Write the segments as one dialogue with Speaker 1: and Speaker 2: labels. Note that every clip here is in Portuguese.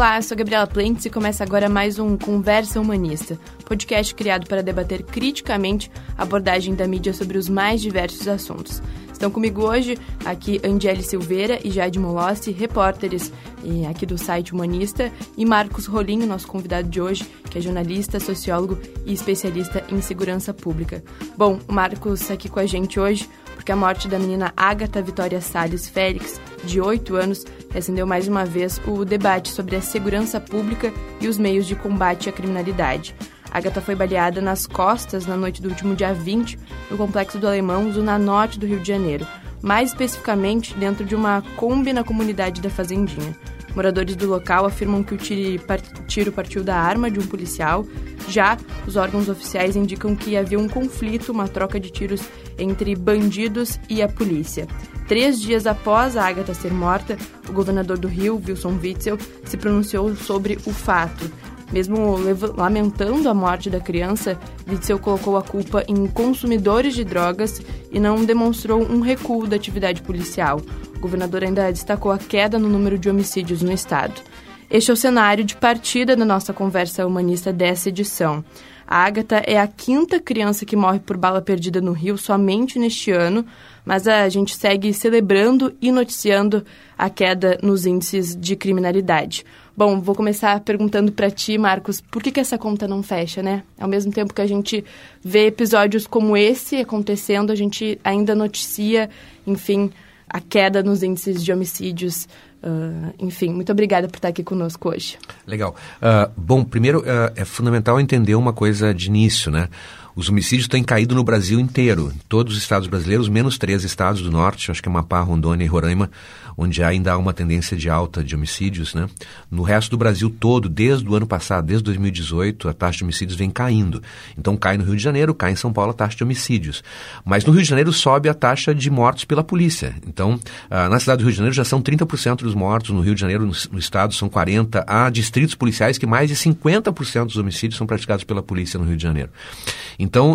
Speaker 1: Olá, eu sou Gabriela Plentes e começa agora mais um Conversa Humanista, podcast criado para debater criticamente a abordagem da mídia sobre os mais diversos assuntos. Estão comigo hoje aqui Angele Silveira e Jade Molossi, repórteres aqui do site Humanista, e Marcos Rolinho, nosso convidado de hoje, que é jornalista, sociólogo e especialista em segurança pública. Bom, o Marcos está aqui com a gente hoje porque a morte da menina Agatha Vitória Salles Félix, de 8 anos, acendeu mais uma vez o debate sobre a segurança pública e os meios de combate à criminalidade. Agatha foi baleada nas costas na noite do último dia 20, no Complexo do Alemão, zona norte do Rio de Janeiro, mais especificamente dentro de uma Kombi na comunidade da Fazendinha. Moradores do local afirmam que o tiro partiu da arma de um policial. Já os órgãos oficiais indicam que havia um conflito, uma troca de tiros entre bandidos e a polícia. Três dias após a Agatha ser morta, o governador do Rio, Wilson Witzel, se pronunciou sobre o fato. Mesmo lamentando a morte da criança, Witzel colocou a culpa em consumidores de drogas e não demonstrou um recuo da atividade policial. O governador ainda destacou a queda no número de homicídios no estado. Este é o cenário de partida da nossa conversa humanista dessa edição. A Agatha é a quinta criança que morre por bala perdida no Rio somente neste ano, mas a gente segue celebrando e noticiando a queda nos índices de criminalidade. Bom, vou começar perguntando para ti, Marcos, por que, que essa conta não fecha, né? Ao mesmo tempo que a gente vê episódios como esse acontecendo, a gente ainda noticia, enfim, a queda nos índices de homicídios. Uh, enfim, muito obrigada por estar aqui conosco hoje.
Speaker 2: Legal. Uh, bom, primeiro uh, é fundamental entender uma coisa de início, né? Os homicídios têm caído no Brasil inteiro, todos os estados brasileiros, menos três estados do norte, acho que é Amapá, Rondônia e Roraima, onde ainda há uma tendência de alta de homicídios. Né? No resto do Brasil todo, desde o ano passado, desde 2018, a taxa de homicídios vem caindo. Então cai no Rio de Janeiro, cai em São Paulo a taxa de homicídios. Mas no Rio de Janeiro sobe a taxa de mortos pela polícia. Então, ah, na cidade do Rio de Janeiro já são 30% dos mortos, no Rio de Janeiro, no, no estado, são 40%. Há distritos policiais que mais de 50% dos homicídios são praticados pela polícia no Rio de Janeiro. Então,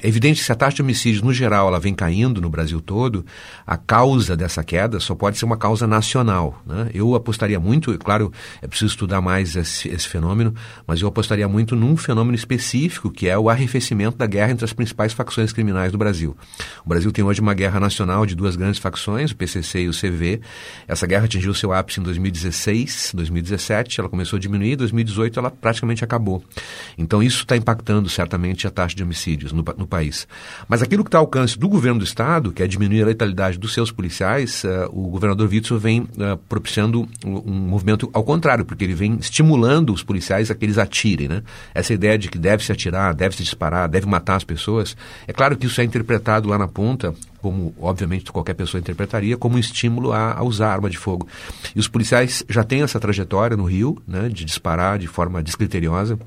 Speaker 2: é evidente que se a taxa de homicídios, no geral, ela vem caindo no Brasil todo, a causa dessa queda só pode ser uma causa nacional. Né? Eu apostaria muito, claro, é preciso estudar mais esse, esse fenômeno, mas eu apostaria muito num fenômeno específico, que é o arrefecimento da guerra entre as principais facções criminais do Brasil. O Brasil tem hoje uma guerra nacional de duas grandes facções, o PCC e o CV. Essa guerra atingiu seu ápice em 2016, 2017, ela começou a diminuir, em 2018 ela praticamente acabou. Então isso está impactando certamente a taxa taxa de homicídios no, no país. Mas aquilo que está ao alcance do governo do Estado, que é diminuir a letalidade dos seus policiais, uh, o governador Witzel vem uh, propiciando um, movimento ao contrário, porque ele vem estimulando os policiais a que eles atirem. Né? Essa ideia de que deve se atirar, deve se disparar, deve matar as pessoas, é claro que isso é interpretado lá na ponta como obviamente qualquer pessoa interpretaria, como um estímulo a, a, usar arma de fogo. E os policiais já têm essa trajetória no Rio, né, de disparar de forma descriteriosa.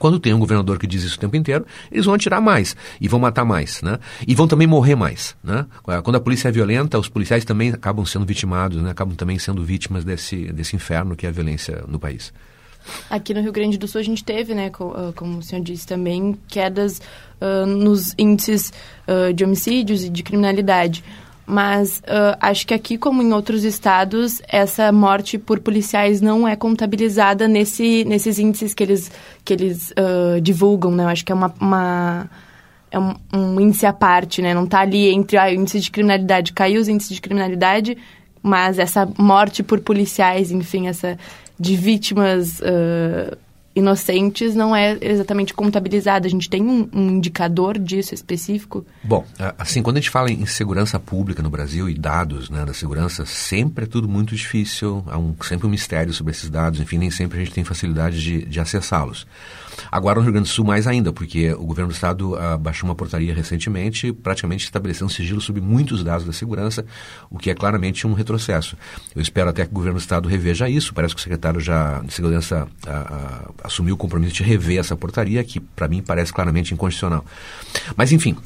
Speaker 2: Quando tem um governador que diz isso o tempo inteiro, eles vão atirar mais e vão matar mais, né? E vão também morrer mais, né? Quando a polícia é violenta, os policiais também acabam sendo vitimados, né? Acabam também sendo vítimas desse, desse inferno que é a violência no país.
Speaker 1: Aqui no Rio Grande do Sul a gente teve, né, ah, como o senhor disse também, quedas uh, nos índices uh, de homicídios e de criminalidade. Mas uh, acho que aqui, como em outros estados, essa morte por policiais não é contabilizada nesse, nesses índices que eles, que eles uh, divulgam, né? Eu acho que é uma, uma é um, um, índice à parte, né? Não está ali entre ah, o índice de criminalidade, caiu os índices de criminalidade, mas essa morte por policiais, enfim, essa de vítimas uh, inocentes não é exatamente contabilizada. A gente tem um, um, indicador disso específico?
Speaker 2: Bom, assim, quando a gente fala em segurança pública no Brasil e dados né, da segurança, sempre é tudo muito difícil, há um, sempre um mistério sobre esses dados, enfim, nem sempre a gente tem facilidade de, de acessá-los. Agora no Rio Grande do Sul mais ainda, porque o governo do estado uh, baixou uma portaria recentemente, praticamente estabelecendo sigilo sobre muitos dados da segurança, o que é claramente um retrocesso. Eu espero até que o governo do estado reveja isso, parece que o secretário já de segurança uh, uh, assumiu o compromisso de rever essa portaria, que para mim parece claramente inconstitucional. Mas enfim,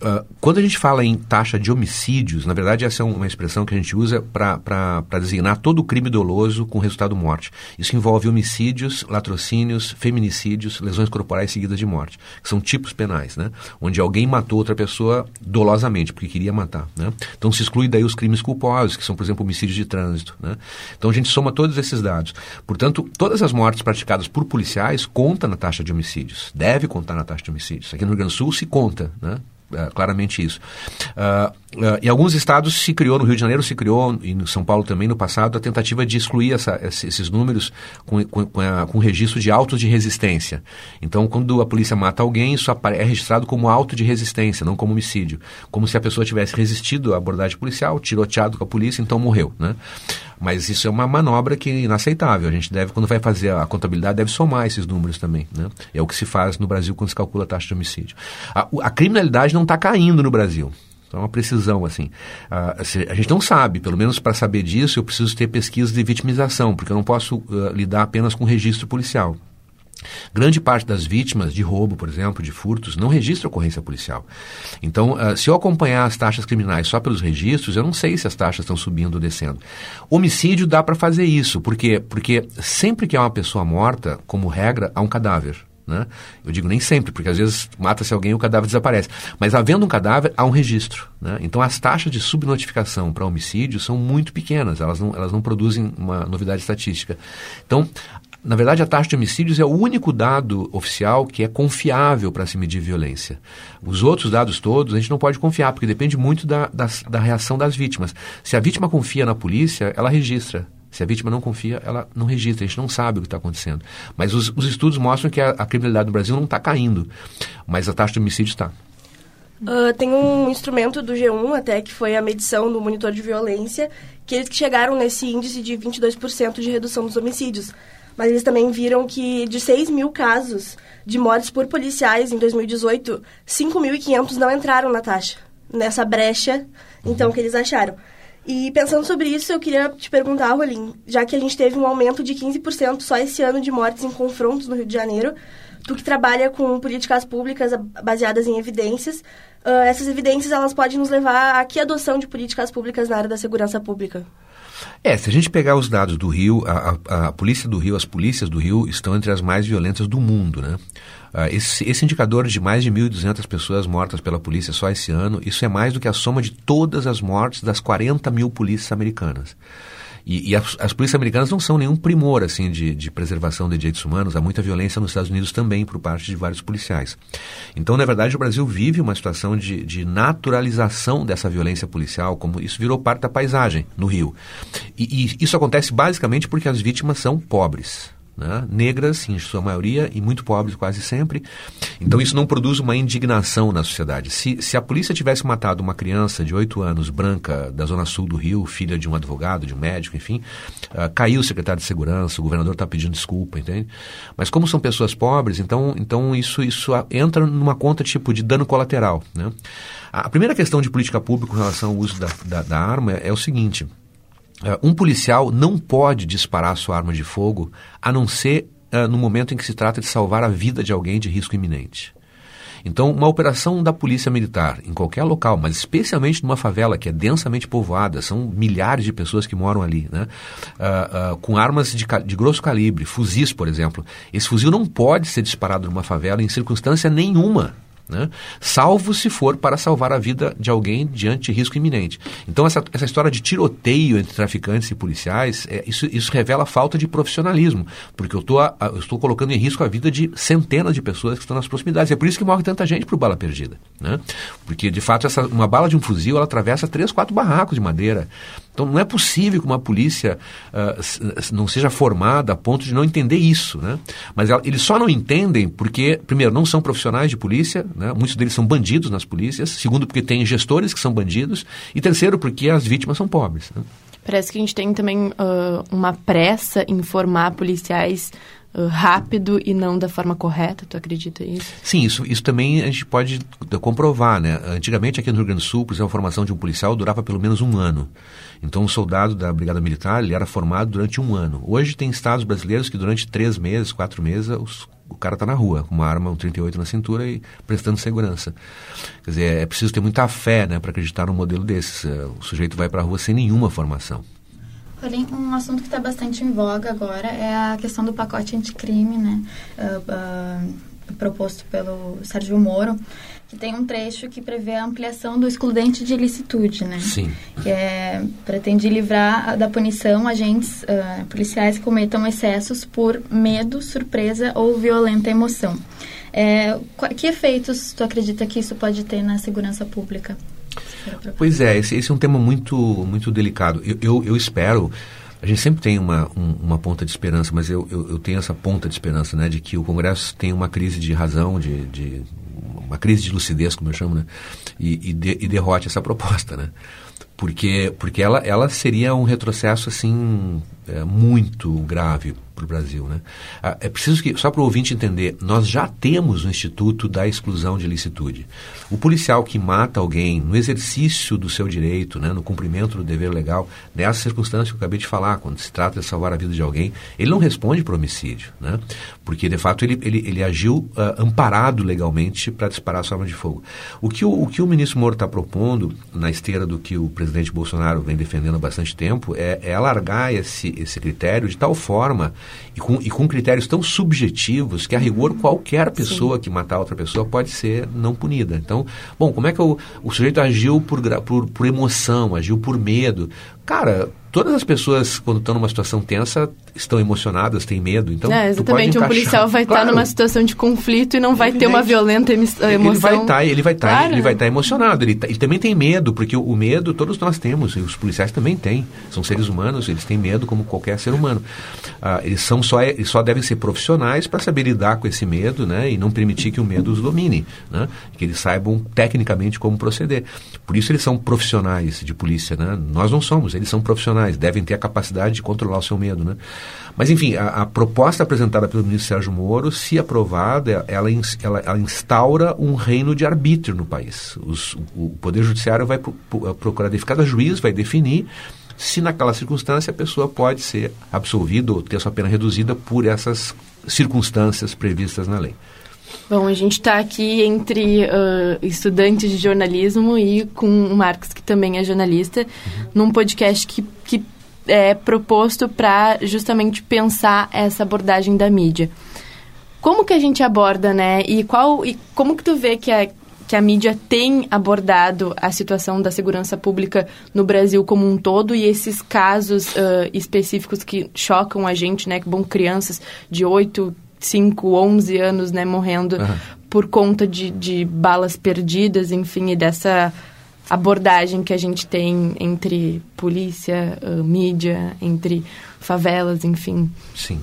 Speaker 2: Uh, quando a gente fala em taxa de homicídios, na verdade essa é uma expressão que a gente usa para designar todo crime doloso com resultado morte. Isso envolve homicídios, latrocínios, feminicídios, lesões corporais seguidas de morte, que são tipos penais, né? onde alguém matou outra pessoa dolosamente, porque queria matar. Né? Então se exclui daí os crimes culposos, que são, por exemplo, homicídios de trânsito. Né? Então a gente soma todos esses dados. Portanto, todas as mortes praticadas por policiais contam na taxa de homicídios, deve contar na taxa de homicídios. Aqui no Rio Grande do Sul se conta, né? É, claramente isso. Uh, uh, em alguns estados se criou, no Rio de Janeiro se criou, e no São Paulo também no passado, a tentativa de excluir essa, esses números com, com, com, a, com registro de autos de resistência. Então, quando a polícia mata alguém, isso é registrado como auto de resistência, não como homicídio. Como se a pessoa tivesse resistido à abordagem policial, tiroteado com a polícia, então morreu. Né? Mas isso é uma manobra que é inaceitável. A gente deve, quando vai fazer a contabilidade, deve somar esses números também. Né? É o que se faz no Brasil quando se calcula a taxa de homicídio. A, a criminalidade não está caindo no Brasil. Então, é uma precisão, assim. Uh, a gente não sabe, pelo menos para saber disso, eu preciso ter pesquisas de vitimização, porque eu não posso uh, lidar apenas com registro policial. Grande parte das vítimas de roubo, por exemplo, de furtos, não registra ocorrência policial. Então, uh, se eu acompanhar as taxas criminais só pelos registros, eu não sei se as taxas estão subindo ou descendo. Homicídio dá para fazer isso. Por quê? Porque sempre que há uma pessoa morta, como regra, há um cadáver. Né? Eu digo nem sempre, porque às vezes mata-se alguém e o cadáver desaparece. Mas havendo um cadáver, há um registro. Né? Então as taxas de subnotificação para homicídio são muito pequenas, elas não, elas não produzem uma novidade estatística. Então na verdade, a taxa de homicídios é o único dado oficial que é confiável para se medir violência. Os outros dados todos a gente não pode confiar, porque depende muito da, da, da reação das vítimas. Se a vítima confia na polícia, ela registra. Se a vítima não confia, ela não registra. A gente não sabe o que está acontecendo. Mas os, os, estudos mostram que a, a criminalidade no Brasil não está caindo, mas a taxa de homicídio está.
Speaker 3: Uh, tem um instrumento do G1 até que foi a medição do monitor de violência, que eles chegaram nesse índice de 22% de redução dos homicídios mas eles também viram que de 6 mil casos de mortes por policiais em 2018, 5.500 não entraram na taxa, nessa brecha, então, que eles acharam. E pensando sobre isso, eu queria te perguntar, Rolim, já que a gente teve um aumento de 15% só esse ano de mortes em confrontos no Rio de Janeiro, tu que trabalha com políticas públicas baseadas em evidências, uh, essas evidências elas podem nos levar a que adoção de políticas públicas na área da segurança pública?
Speaker 2: É, se a gente pegar os dados do Rio, a, a, a, polícia do Rio, as polícias do Rio estão entre as mais violentas do mundo, né? Uh, esse, esse, indicador de mais de 1.200 pessoas mortas pela polícia só esse ano, isso é mais do que a soma de todas as mortes das 40 mil polícias americanas. E, e as, as, polícias americanas não são nenhum primor assim de, de, preservação de direitos humanos. Há muita violência nos Estados Unidos também por parte de vários policiais. Então, na verdade, o Brasil vive uma situação de, de naturalização dessa violência policial, como isso virou parte da paisagem no Rio. E, e isso acontece basicamente porque as vítimas são pobres né? negras, em sua maioria, e muito pobres quase sempre. Então isso não produz uma indignação na sociedade. Se, se a polícia tivesse matado uma criança de 8 anos, branca, da zona sul do Rio, filha de um advogado, de um médico, enfim, uh, caiu o secretário de segurança, o governador está pedindo desculpa, entende? Mas como são pessoas pobres, então, então isso, isso entra numa conta tipo de dano colateral. Né? A primeira questão de política pública com relação ao uso da, da, da arma é, é o seguinte um policial não pode disparar sua arma de fogo a não ser uh, no momento em que se trata de salvar a vida de alguém de risco iminente. Então, uma operação da polícia militar em qualquer local, mas especialmente numa favela que é densamente povoada, são milhares de pessoas que moram ali, né? Uh, uh, com armas de, de, grosso calibre, fuzis, por exemplo. Esse fuzil não pode ser disparado numa favela em circunstância nenhuma né? salvo se for para salvar a vida de alguém diante de risco iminente. Então, essa, essa história de tiroteio entre traficantes e policiais, é, isso, isso revela falta de profissionalismo, porque eu, tô a, eu estou colocando em risco a vida de centenas de pessoas que estão nas proximidades. É por isso que morre tanta gente por bala perdida. Né? Porque, de fato, essa, uma bala de um fuzil ela atravessa três, quatro barracos de madeira. Então não é possível que uma polícia uh, não seja formada a ponto de não entender isso. Né? Mas ela, eles só não entendem porque, primeiro, não são profissionais de polícia, né? muitos deles são bandidos nas polícias, segundo, porque tem gestores que são bandidos, e terceiro, porque as vítimas são pobres. Né?
Speaker 1: Parece que a gente tem também uh, uma pressa em formar policiais uh, rápido e não da forma correta? Tu acredita nisso?
Speaker 2: Sim, isso, isso também a gente pode comprovar, né? Antigamente aqui no Rio Grande do Sul, por exemplo, a formação de um policial durava pelo menos um ano. Então, um soldado da Brigada Militar ele era formado durante um ano. Hoje tem estados brasileiros que durante três meses, quatro meses, os, o cara está na rua, com uma arma, um 38 na cintura e prestando segurança. Quer dizer, é preciso ter muita fé né, para acreditar num modelo desses. É, o sujeito vai para a rua sem nenhuma formação.
Speaker 4: Porém, um assunto que está bastante em voga agora é a questão do pacote anticrime, né? Uh, uh, proposto pelo Sérgio Moro que tem um trecho que prevê a ampliação do excludente de ilicitude, né?
Speaker 2: Sim.
Speaker 4: Que é, pretende livrar da punição agentes uh, policiais que cometam excessos por medo, surpresa ou violenta emoção. É, que efeitos tu acredita que isso pode ter na segurança pública?
Speaker 2: Pois é, esse, esse, é um tema muito, muito delicado. Eu, eu, eu espero a gente sempre tem uma, um, uma ponta de esperança, mas eu, eu, eu, tenho essa ponta de esperança, né, de que o Congresso tem uma crise de razão, de, de uma crise de lucidez, como eu chamo, né? E, e, de, e derrote essa proposta, né? Porque, porque ela, ela seria um retrocesso, assim, é, muito grave para o Brasil. Né? Ah, é preciso que, só para o ouvinte entender, nós já temos o Instituto da Exclusão de Ilicitude. O policial que mata alguém no exercício do seu direito, né, no cumprimento do dever legal, nessa circunstância que eu acabei de falar, quando se trata de salvar a vida de alguém, ele não responde por homicídio, né? porque de fato ele, ele, ele agiu uh, amparado legalmente para disparar a sua arma de fogo. O que o, o, que o ministro Moro está propondo, na esteira do que o presidente Bolsonaro vem defendendo há bastante tempo, é, é alargar esse, esse critério de tal forma e com, e com critérios tão subjetivos que, a rigor, qualquer pessoa Sim. que matar outra pessoa pode ser não punida. Então, bom, como é que o, o sujeito agiu por, por, por emoção, agiu por medo? Cara, todas as pessoas, quando estão numa situação tensa, estão emocionadas, têm medo. Então,
Speaker 1: é, exatamente. Um policial vai claro. estar numa situação de conflito e não vai Evidente. ter uma violenta emoção.
Speaker 2: Ele vai estar, ele vai estar, claro. ele vai estar emocionado. Ele, tá, ele, também tem medo, porque o, o, medo todos nós temos, e os policiais também têm. São seres humanos, eles têm medo como qualquer ser humano. Ah, eles são só, eles só devem ser profissionais para saber lidar com esse medo, né, e não permitir que o medo os domine, né, que eles saibam tecnicamente como proceder. Por isso eles são profissionais de polícia, né? Nós não somos, eles são profissionais, devem ter a capacidade de controlar o seu medo, né? Mas, enfim, a, a proposta apresentada pelo ministro Sérgio Moro, se aprovada, ela, ela, ela instaura um reino de arbítrio no país. Os, o Poder Judiciário vai pro, procurar, cada juiz vai definir se naquela circunstância a pessoa pode ser absolvida ou ter sua pena reduzida por essas circunstâncias previstas na lei.
Speaker 1: Bom, a gente está aqui entre uh, estudantes de jornalismo e com o Marcos, que também é jornalista, uhum. num podcast que, que é proposto para justamente pensar essa abordagem da mídia. Como que a gente aborda, né? E qual e como que tu vê que a, que a mídia tem abordado a situação da segurança pública no Brasil como um todo e esses casos uh, específicos que chocam a gente, né? Que bom crianças de 8, 5, 11 anos, né, morrendo uhum. por conta de, de balas perdidas, enfim, e dessa abordagem que a gente tem entre polícia, uh, mídia, entre favelas, enfim.
Speaker 2: Sim.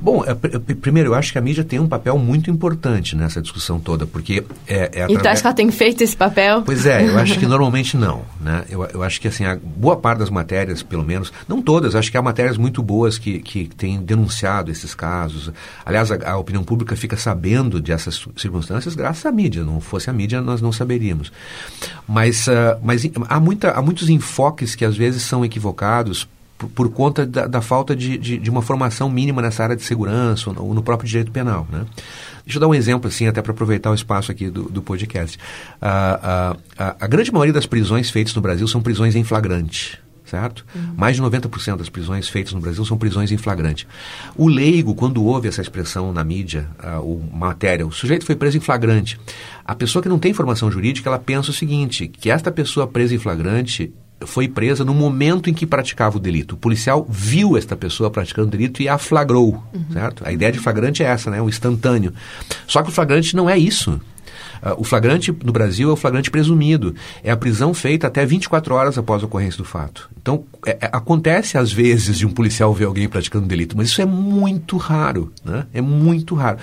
Speaker 2: Bom, é, primeiro, eu acho que a mídia tem um papel muito importante nessa discussão toda, porque é, é
Speaker 1: através... E tu acha que ela tem feito esse papel?
Speaker 2: Pois é, eu acho que normalmente não, né? Eu, eu acho que, assim, a boa parte das matérias, pelo menos, não todas, acho que há matérias muito boas que, que têm denunciado esses casos. Aliás, a, a opinião pública fica sabendo dessas circunstâncias graças à mídia. Não fosse a mídia, nós não saberíamos. Mas, uh, mas há, muita, há muitos enfoques que às vezes são equivocados por, por conta da, da falta de, de, de, uma formação mínima nessa área de segurança ou no, ou no próprio direito penal. Né? Deixa eu dar um exemplo, assim, até para aproveitar o espaço aqui do, do podcast. a, a, grande maioria das prisões feitas no Brasil são prisões em flagrante. Certo? Uhum. Mais de 90% das prisões feitas no Brasil são prisões em flagrante. O leigo, quando ouve essa expressão na mídia, uh, o matéria, o sujeito foi preso em flagrante. A pessoa que não tem formação jurídica, ela pensa o seguinte, que esta pessoa presa em flagrante, foi presa no momento em que praticava o delito. O policial viu esta pessoa praticando o delito e a flagrou, uhum. certo? A ideia de flagrante é essa, né? O instantâneo. Só que o flagrante não é isso. Uh, o flagrante no Brasil é o flagrante presumido. É a prisão feita até 24 horas após a ocorrência do fato. Então, é, é, acontece às vezes de um policial ver alguém praticando delito, mas isso é muito raro. Né? É muito raro.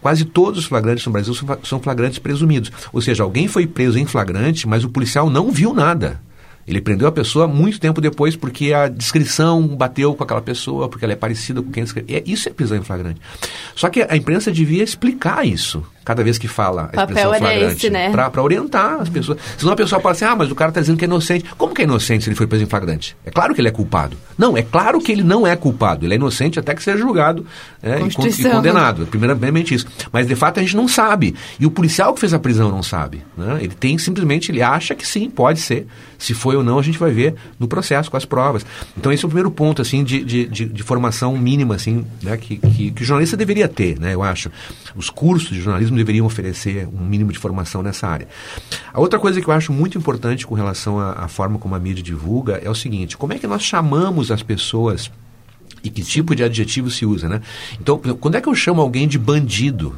Speaker 2: Quase todos os flagrantes no Brasil são, são flagrantes presumidos. Ou seja, alguém foi preso em flagrante, mas o policial não viu nada. Ele prendeu a pessoa muito tempo depois porque a descrição bateu com aquela pessoa, porque ela é parecida com quem escreveu. Isso é prisão em flagrante. Só que a imprensa devia explicar isso cada vez que fala a
Speaker 1: papel
Speaker 2: expressão flagrante.
Speaker 1: Esse, né?
Speaker 2: Para orientar as pessoas. Senão a pessoa fala assim, ah, mas o cara está dizendo que é inocente. Como que é inocente se ele foi preso em flagrante? É claro que ele é culpado. Não, é claro que ele não é culpado. Ele é inocente até que seja julgado é, e, e, condenado. Primeiramente isso. Mas de fato a gente não sabe. E o policial que fez a prisão não sabe. Né? Ele tem simplesmente, ele acha que sim, pode ser. Se foi ou não, a gente vai ver no processo, com as provas. Então esse é o primeiro ponto assim de, de, de, de formação mínima assim, né, que, que, que o jornalista deveria ter, né, eu acho. Os cursos de jornalismo jornalismo deveriam oferecer um mínimo de formação nessa área. A outra coisa que eu acho muito importante com relação à, à forma como a mídia divulga é o seguinte: como é que nós chamamos as pessoas e que tipo de adjetivo se usa, né? Então, quando é que eu chamo alguém de bandido?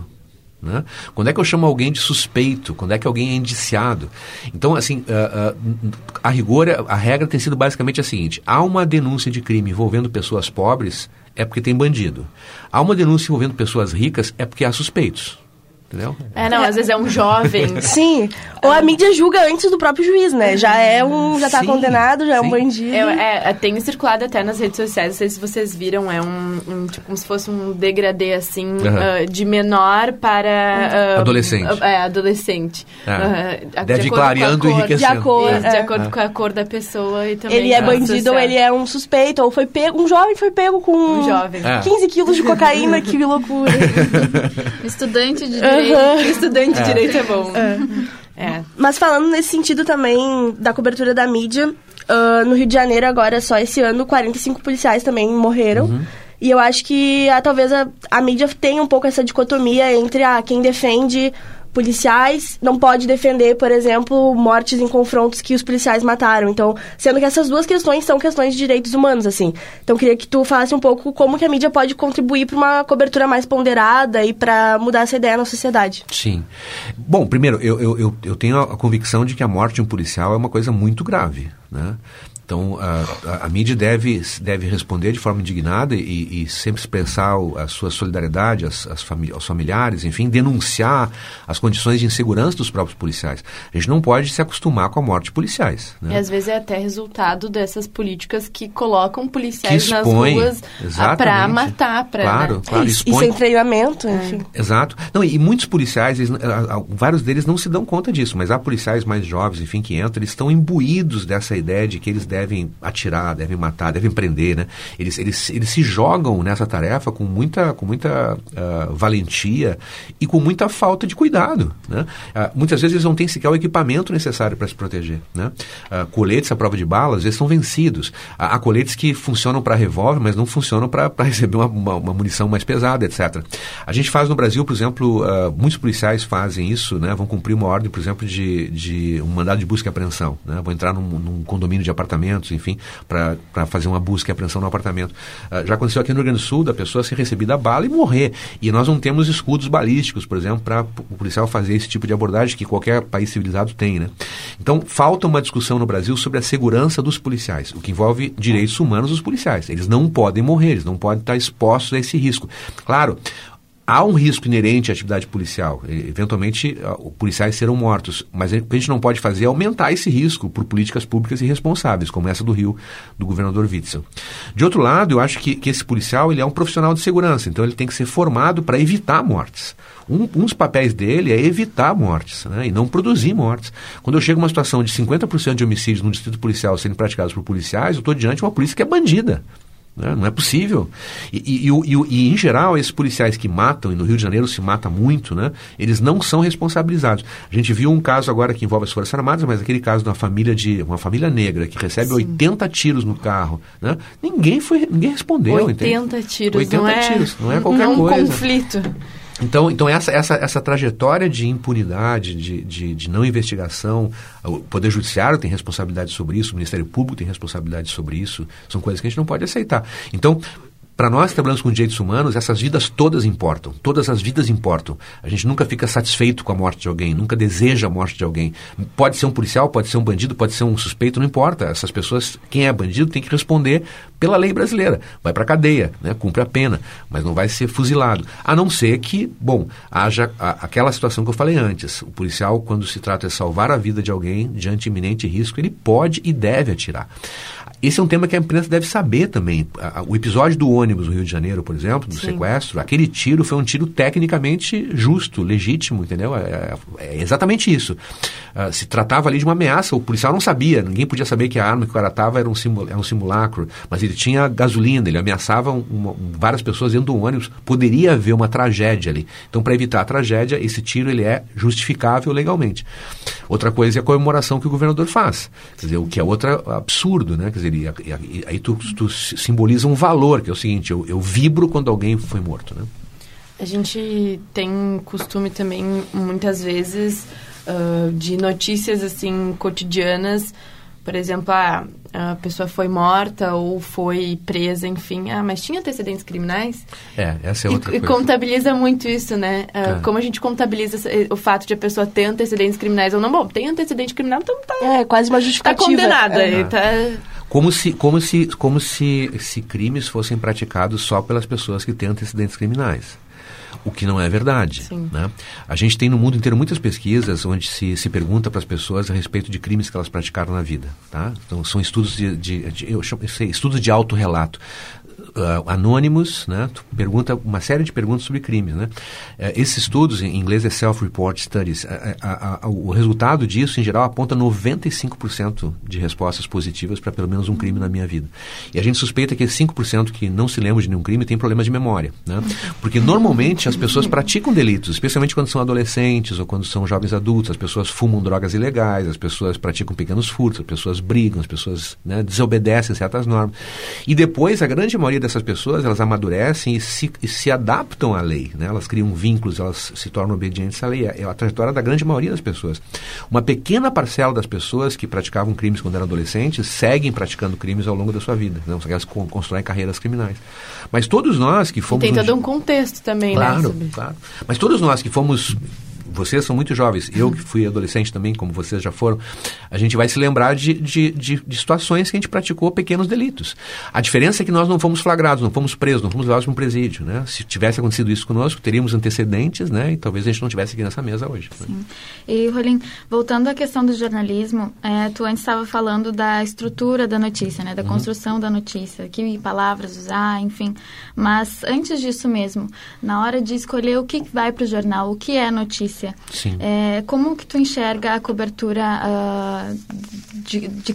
Speaker 2: Né? Quando é que eu chamo alguém de suspeito? Quando é que alguém é indiciado? Então, assim, uh, uh, a rigor, a regra tem sido basicamente a seguinte: há uma denúncia de crime envolvendo pessoas pobres, é porque tem bandido. Há uma denúncia envolvendo pessoas ricas, é porque há suspeitos. Entendeu?
Speaker 1: É, não, às vezes é um jovem.
Speaker 3: Sim. Ou a mídia julga antes do próprio juiz, né? Já é um. Já tá sim, condenado, já sim. é um bandido.
Speaker 1: É, é, tem circulado até nas redes sociais, não sei se vocês viram, é um. um tipo, como se fosse um degradê, assim, uhum. uh, de menor para.
Speaker 2: Uh, adolescente.
Speaker 1: Uh, é, adolescente.
Speaker 2: É. Deve ir clareando e enriquecendo.
Speaker 1: De acordo, de acordo com a cor da pessoa e também.
Speaker 3: Ele é bandido ou ele é um suspeito, ou foi pego. Um jovem foi pego com.
Speaker 1: Um jovem.
Speaker 3: 15 quilos de cocaína, que loucura.
Speaker 1: Estudante de Uhum. Estudante de é. direito é bom. É.
Speaker 3: é. Mas falando nesse sentido também da cobertura da mídia, uh, no Rio de Janeiro agora, só esse ano, 45 policiais também morreram. Uhum. E eu acho que ah, talvez a, a mídia tenha um pouco essa dicotomia entre ah, quem defende policiais, não pode defender, por exemplo, mortes em confrontos que os policiais mataram. Então, sendo que essas duas questões são questões de direitos humanos, assim. Então, queria que tu falasse um pouco como que a mídia pode contribuir para uma cobertura mais ponderada e para mudar essa ideia na sociedade.
Speaker 2: Sim. Bom, primeiro, eu, eu, eu tenho a convicção de que a morte de um policial é uma coisa muito grave, né? Então, a, a, a, mídia deve, deve responder de forma indignada e, e sempre expressar a sua solidariedade às, às famí aos familiares, enfim, denunciar as condições de insegurança dos próprios policiais. A gente não pode se acostumar com a morte de policiais. Né?
Speaker 1: E às vezes é até resultado dessas políticas que colocam policiais que expõe, nas ruas para matar. Pra,
Speaker 2: claro,
Speaker 1: né?
Speaker 2: claro.
Speaker 3: Expõe. E sem treinamento, é. enfim.
Speaker 2: É. Exato. Não, e muitos policiais, eles, vários deles não se dão conta disso, mas há policiais mais jovens, enfim, que entram, eles estão imbuídos dessa ideia de que eles devem atirar, devem matar, devem prender, né? Eles, eles, eles se jogam nessa tarefa com muita, com muita uh, valentia e com muita falta de cuidado, né? Uh, muitas vezes eles não têm sequer o equipamento necessário para se proteger, né? Uh, coletes à prova de balas, eles são vencidos. há coletes que funcionam para revólver, mas não funcionam para receber uma, uma, uma, munição mais pesada, etc. A gente faz no Brasil, por exemplo, muitos policiais fazem isso, né? Vão cumprir uma ordem, por exemplo, de, de um mandado de busca e apreensão, né? Vão entrar num, num condomínio de apartamentos, enfim, para fazer uma busca e apreensão no apartamento. Uh, já aconteceu aqui no Rio Grande do Sul da pessoa ser recebida a bala e morrer. E nós não temos escudos balísticos, por exemplo, para o policial fazer esse tipo de abordagem que qualquer país civilizado tem. Né? Então, falta uma discussão no Brasil sobre a segurança dos policiais, o que envolve direitos humanos dos policiais. Eles não podem morrer, eles não podem estar expostos a esse risco. Claro, há um risco inerente à atividade policial. Eventualmente, policiais serão mortos. Mas o que a gente não pode fazer é aumentar esse risco por políticas públicas irresponsáveis, como essa do Rio, do governador Witzel. De outro lado, eu acho que, que esse policial ele é um profissional de segurança, então ele tem que ser formado para evitar mortes. Um, um, dos papéis dele é evitar mortes né, e não produzir mortes. Quando eu chego a uma situação de 50% de homicídios no distrito policial sendo praticados por policiais, eu estou diante de uma polícia que é bandida. Né? Não é possível. E, e, e, e, em geral, esses policiais que matam, e no Rio de Janeiro se mata muito, né? eles não são responsabilizados. A gente viu um caso agora que envolve as Forças Armadas, mas aquele caso de uma família, de, uma família negra que recebe Sim. 80 tiros no carro. Né? Ninguém, foi, ninguém respondeu.
Speaker 1: 80
Speaker 2: entende?
Speaker 1: tiros,
Speaker 2: 80
Speaker 1: não
Speaker 2: é, tiros, não é qualquer
Speaker 1: um
Speaker 2: coisa.
Speaker 1: conflito.
Speaker 2: Então, então essa, essa, essa trajetória de impunidade, de, de, de, não investigação, o Poder Judiciário tem responsabilidade sobre isso, o Ministério Público tem responsabilidade sobre isso, são coisas que a gente não pode aceitar. Então, para nós que trabalhamos com direitos humanos, essas vidas todas importam. Todas as vidas importam. A gente nunca fica satisfeito com a morte de alguém, nunca deseja a morte de alguém. Pode ser um policial, pode ser um bandido, pode ser um suspeito, não importa. Essas pessoas, quem é bandido, tem que responder pela lei brasileira. Vai para cadeia, né? cumpre a pena, mas não vai ser fuzilado. A não ser que, bom, haja a, aquela situação que eu falei antes. O policial, quando se trata de salvar a vida de alguém diante iminente risco, ele pode e deve atirar. Esse é um tema que a imprensa deve saber também. O episódio do ônibus no Rio de Janeiro, por exemplo, do Sim. sequestro, aquele tiro foi um tiro tecnicamente justo, legítimo, entendeu? É, é, é exatamente isso. Uh, se tratava ali de uma ameaça, o policial não sabia, ninguém podia saber que a arma que o cara estava era, um era um simulacro, mas ele tinha gasolina, ele ameaçava uma, várias pessoas dentro do ônibus, poderia haver uma tragédia ali. Então, para evitar a tragédia, esse tiro ele é justificável legalmente. Outra coisa é a comemoração que o governador faz, quer dizer, o que é outro absurdo, né? Quer dizer, e, e, aí tu, tu, simboliza um valor, que é o seguinte, eu, eu vibro quando alguém foi morto, né?
Speaker 1: A gente tem costume também, muitas vezes, uh, de notícias, assim, cotidianas, por exemplo, ah, a pessoa foi morta ou foi presa, enfim. Ah, mas tinha antecedentes criminais?
Speaker 2: É, essa é outra
Speaker 1: e,
Speaker 2: coisa.
Speaker 1: E contabiliza muito isso, né? Uh, é. Como a gente contabiliza o fato de a pessoa ter antecedentes criminais ou não? Bom, tem antecedente criminal, então tá...
Speaker 3: É, quase uma justificativa.
Speaker 1: Tá condenada. É. Tá...
Speaker 2: Como se, como se, como se, se crimes fossem praticados só pelas pessoas que têm antecedentes criminais o que não é verdade. Né? A gente tem no mundo inteiro muitas pesquisas onde se, se pergunta para as pessoas a respeito de crimes que elas praticaram na vida. Tá? Então, são estudos de, de, de eu chamo, sei, estudos de autorrelato uh, anônimos, né? Tu pergunta uma série de perguntas sobre crimes, né? Uh, esses estudos, em inglês é self-report studies, uh, o resultado disso, em geral, aponta 95% de respostas positivas para pelo menos um crime na minha vida. E a gente suspeita que esses 5% que não se lembram de nenhum crime tem problemas de memória, né? Porque normalmente as pessoas praticam delitos, especialmente quando são adolescentes ou quando são jovens adultos, as pessoas fumam drogas ilegais, as pessoas praticam pequenos furtos, as pessoas brigam, as pessoas né, desobedecem certas normas. E depois, a grande maioria dessas pessoas, elas amadurecem e se, e se adaptam à lei, né? Elas criam vínculos, elas se tornam obedientes à lei. É a trajetória da grande maioria das pessoas. Uma pequena parcela das pessoas que praticavam crimes quando eram adolescentes seguem praticando crimes ao longo da sua vida. Né? Elas constroem carreiras criminais. Mas todos nós que fomos...
Speaker 1: E tem todo um contexto também,
Speaker 2: claro,
Speaker 1: né?
Speaker 2: Claro, Mas todos nós que fomos vocês são muito jovens, eu que fui adolescente também, como vocês já foram, a gente vai se lembrar de, de, de, de situações que a gente praticou pequenos delitos. A diferença é que nós não fomos flagrados, não fomos presos, não fomos levados para um presídio. Né? Se tivesse acontecido isso conosco, teríamos antecedentes né? e talvez a gente não estivesse aqui nessa mesa hoje.
Speaker 4: Né? E, Rolim, voltando à questão do jornalismo, é, tu antes estava falando da estrutura da notícia, né? da uhum. construção da notícia, que palavras usar, enfim. Mas antes disso mesmo, na hora de escolher o que vai para o jornal, o que é notícia,
Speaker 2: Sim.
Speaker 4: É, como que tu enxerga a cobertura uh, de, de,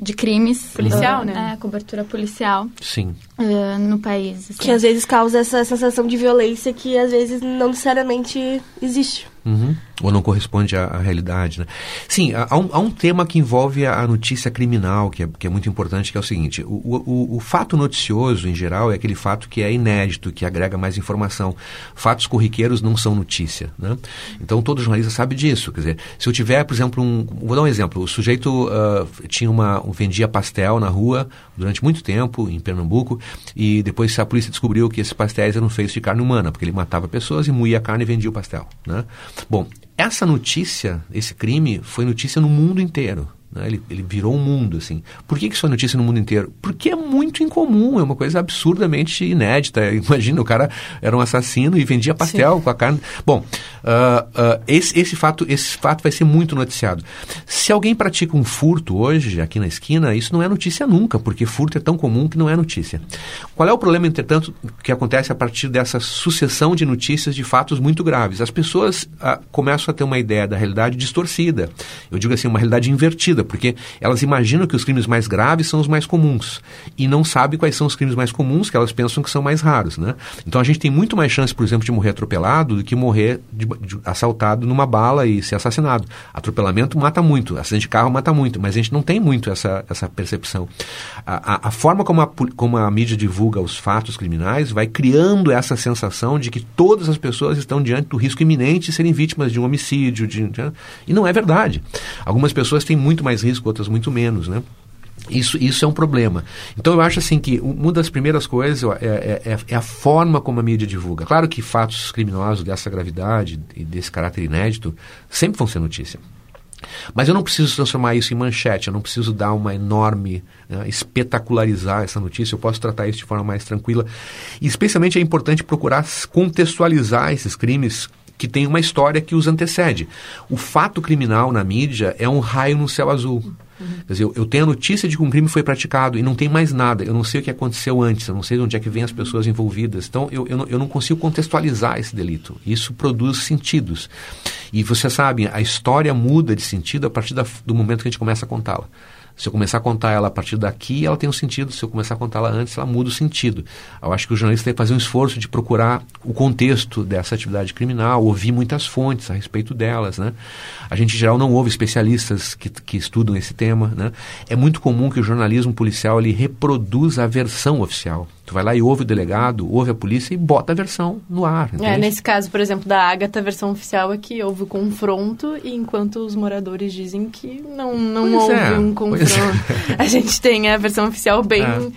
Speaker 4: de, crimes?
Speaker 1: Policial, uh, né?
Speaker 4: É, cobertura policial.
Speaker 2: Sim.
Speaker 4: Uh, no país.
Speaker 3: Assim. Que às vezes causa essa sensação de violência que às vezes não necessariamente existe.
Speaker 2: Uhum. Ou não corresponde à, à realidade. Né? Sim, há um, há um, tema que envolve a, notícia criminal, que é, que é, muito importante, que é o seguinte: o, o, o, fato noticioso, em geral, é aquele fato que é inédito, que agrega mais informação. Fatos corriqueiros não são notícia. Né? Então, todo jornalista sabe disso. Quer dizer, se eu tiver, por exemplo, um. Vou dar um exemplo: o sujeito uh, tinha uma, vendia pastel na rua durante muito tempo, em Pernambuco, e depois a polícia descobriu que esses pastéis eram feitos de carne humana, porque ele matava pessoas e moía a carne e vendia o pastel. Né? Bom, essa notícia, esse crime, foi notícia no mundo inteiro. Né? Ele, ele, virou um mundo, assim. Por que, que isso é notícia no mundo inteiro? Porque é muito incomum, é uma coisa absurdamente inédita. Imagina, o cara era um assassino e vendia pastel Sim. com a carne. Bom, uh, uh, esse, esse, fato, esse fato vai ser muito noticiado. Se alguém pratica um furto hoje, aqui na esquina, isso não é notícia nunca, porque furto é tão comum que não é notícia. Qual é o problema, entretanto, que acontece a partir dessa sucessão de notícias de fatos muito graves? As pessoas uh, começam a ter uma ideia da realidade distorcida. Eu digo assim, uma realidade invertida porque elas imaginam que os crimes mais graves são os mais comuns e não sabem quais são os crimes mais comuns que elas pensam que são mais raros, né? Então a gente tem muito mais chance, por exemplo, de morrer atropelado do que morrer de, de, assaltado numa bala e ser assassinado. Atropelamento mata muito, acidente de carro mata muito, mas a gente não tem muito essa, essa percepção. A, a, a forma como a, como a mídia divulga os fatos criminais vai criando essa sensação de que todas as pessoas estão diante do risco iminente de serem vítimas de um homicídio, de, de, e não é verdade. Algumas pessoas têm muito mais mais risco, outras muito menos, né? Isso, isso é um problema. Então eu acho assim que uma das primeiras coisas é, é, é, é, a forma como a mídia divulga. Claro que fatos criminosos dessa gravidade e desse caráter inédito sempre vão ser notícia. Mas eu não preciso transformar isso em manchete, eu não preciso dar uma enorme, né, espetacularizar essa notícia, eu posso tratar isso de forma mais tranquila. E especialmente é importante procurar contextualizar esses crimes que tem uma história que os antecede. O fato criminal na mídia é um raio no céu azul. Quer dizer, eu, tenho a notícia de que um crime foi praticado e não tem mais nada. Eu não sei o que aconteceu antes, eu não sei de onde é que vem as pessoas envolvidas. Então, eu, eu, não, eu não consigo contextualizar esse delito. Isso produz sentidos. E você sabe, a história muda de sentido a partir da, do momento que a gente começa a contá-la. Se eu começar a contar ela a partir daqui, ela tem um sentido. Se eu começar a contar ela antes, ela muda o sentido. Eu acho que o jornalista tem que fazer um esforço de procurar o contexto dessa atividade criminal, ouvir muitas fontes a respeito delas. Né? A gente, em geral, não ouve especialistas que, que estudam esse tema. Né? É muito comum que o jornalismo policial ele reproduza a versão oficial. Tu vai lá e ouve o delegado, ouve a polícia e bota a versão no ar.
Speaker 1: É, nesse caso, por exemplo, da Ágata, a versão oficial é que houve o confronto, e enquanto os moradores dizem que não, não houve é, um confronto. É. A gente tem a versão oficial bem. É.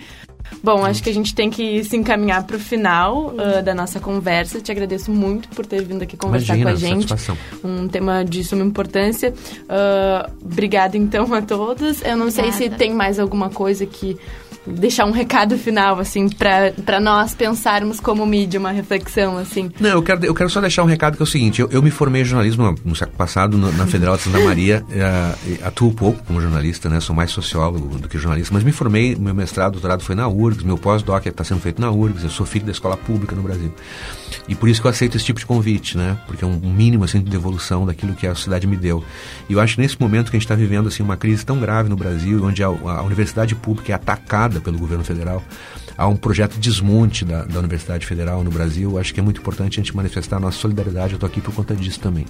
Speaker 1: Bom, acho que a gente tem que se encaminhar para o final uh, da nossa conversa. Te agradeço muito por ter vindo aqui conversar
Speaker 2: Imagina,
Speaker 1: com a gente.
Speaker 2: Satisfação.
Speaker 1: Um tema de suma importância. Uh, obrigada, então, a todos. Eu não sei se tem mais alguma coisa que deixar um recado final, assim, para nós pensarmos como mídia, uma reflexão, assim?
Speaker 2: Não, eu quero, eu quero só deixar um recado que é o seguinte: eu, eu me formei em jornalismo no, século passado, no, na Federal de Santa Maria, uh, atuo pouco como jornalista, né? Sou mais sociólogo do que jornalista, mas me formei, meu mestrado, doutorado foi na URGS, meu pós-doc está sendo feito na URGS, eu sou filho da escola pública no Brasil. E por isso que eu aceito esse tipo de convite, né? Porque é um mínimo, assim, de devolução daquilo que a sociedade me deu. E eu acho que nesse momento que a gente está vivendo, assim, uma crise tão grave no Brasil, onde a, a universidade pública é atacada pelo governo federal. Há um projeto de desmonte da, da Universidade Federal no Brasil. Acho que é muito importante a gente manifestar a nossa solidariedade. Eu estou aqui por conta disso também.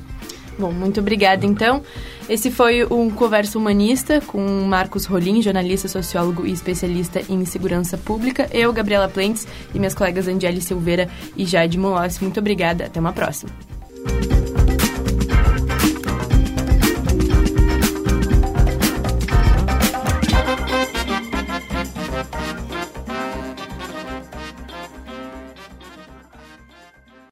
Speaker 1: Bom, muito obrigada então. Esse foi um Conversa Humanista com Marcos Rolim, jornalista, sociólogo e especialista em segurança pública. Eu, Gabriela Plentes, e minhas colegas Angeli Silveira e Jade Molossi. Muito obrigada. Até uma próxima.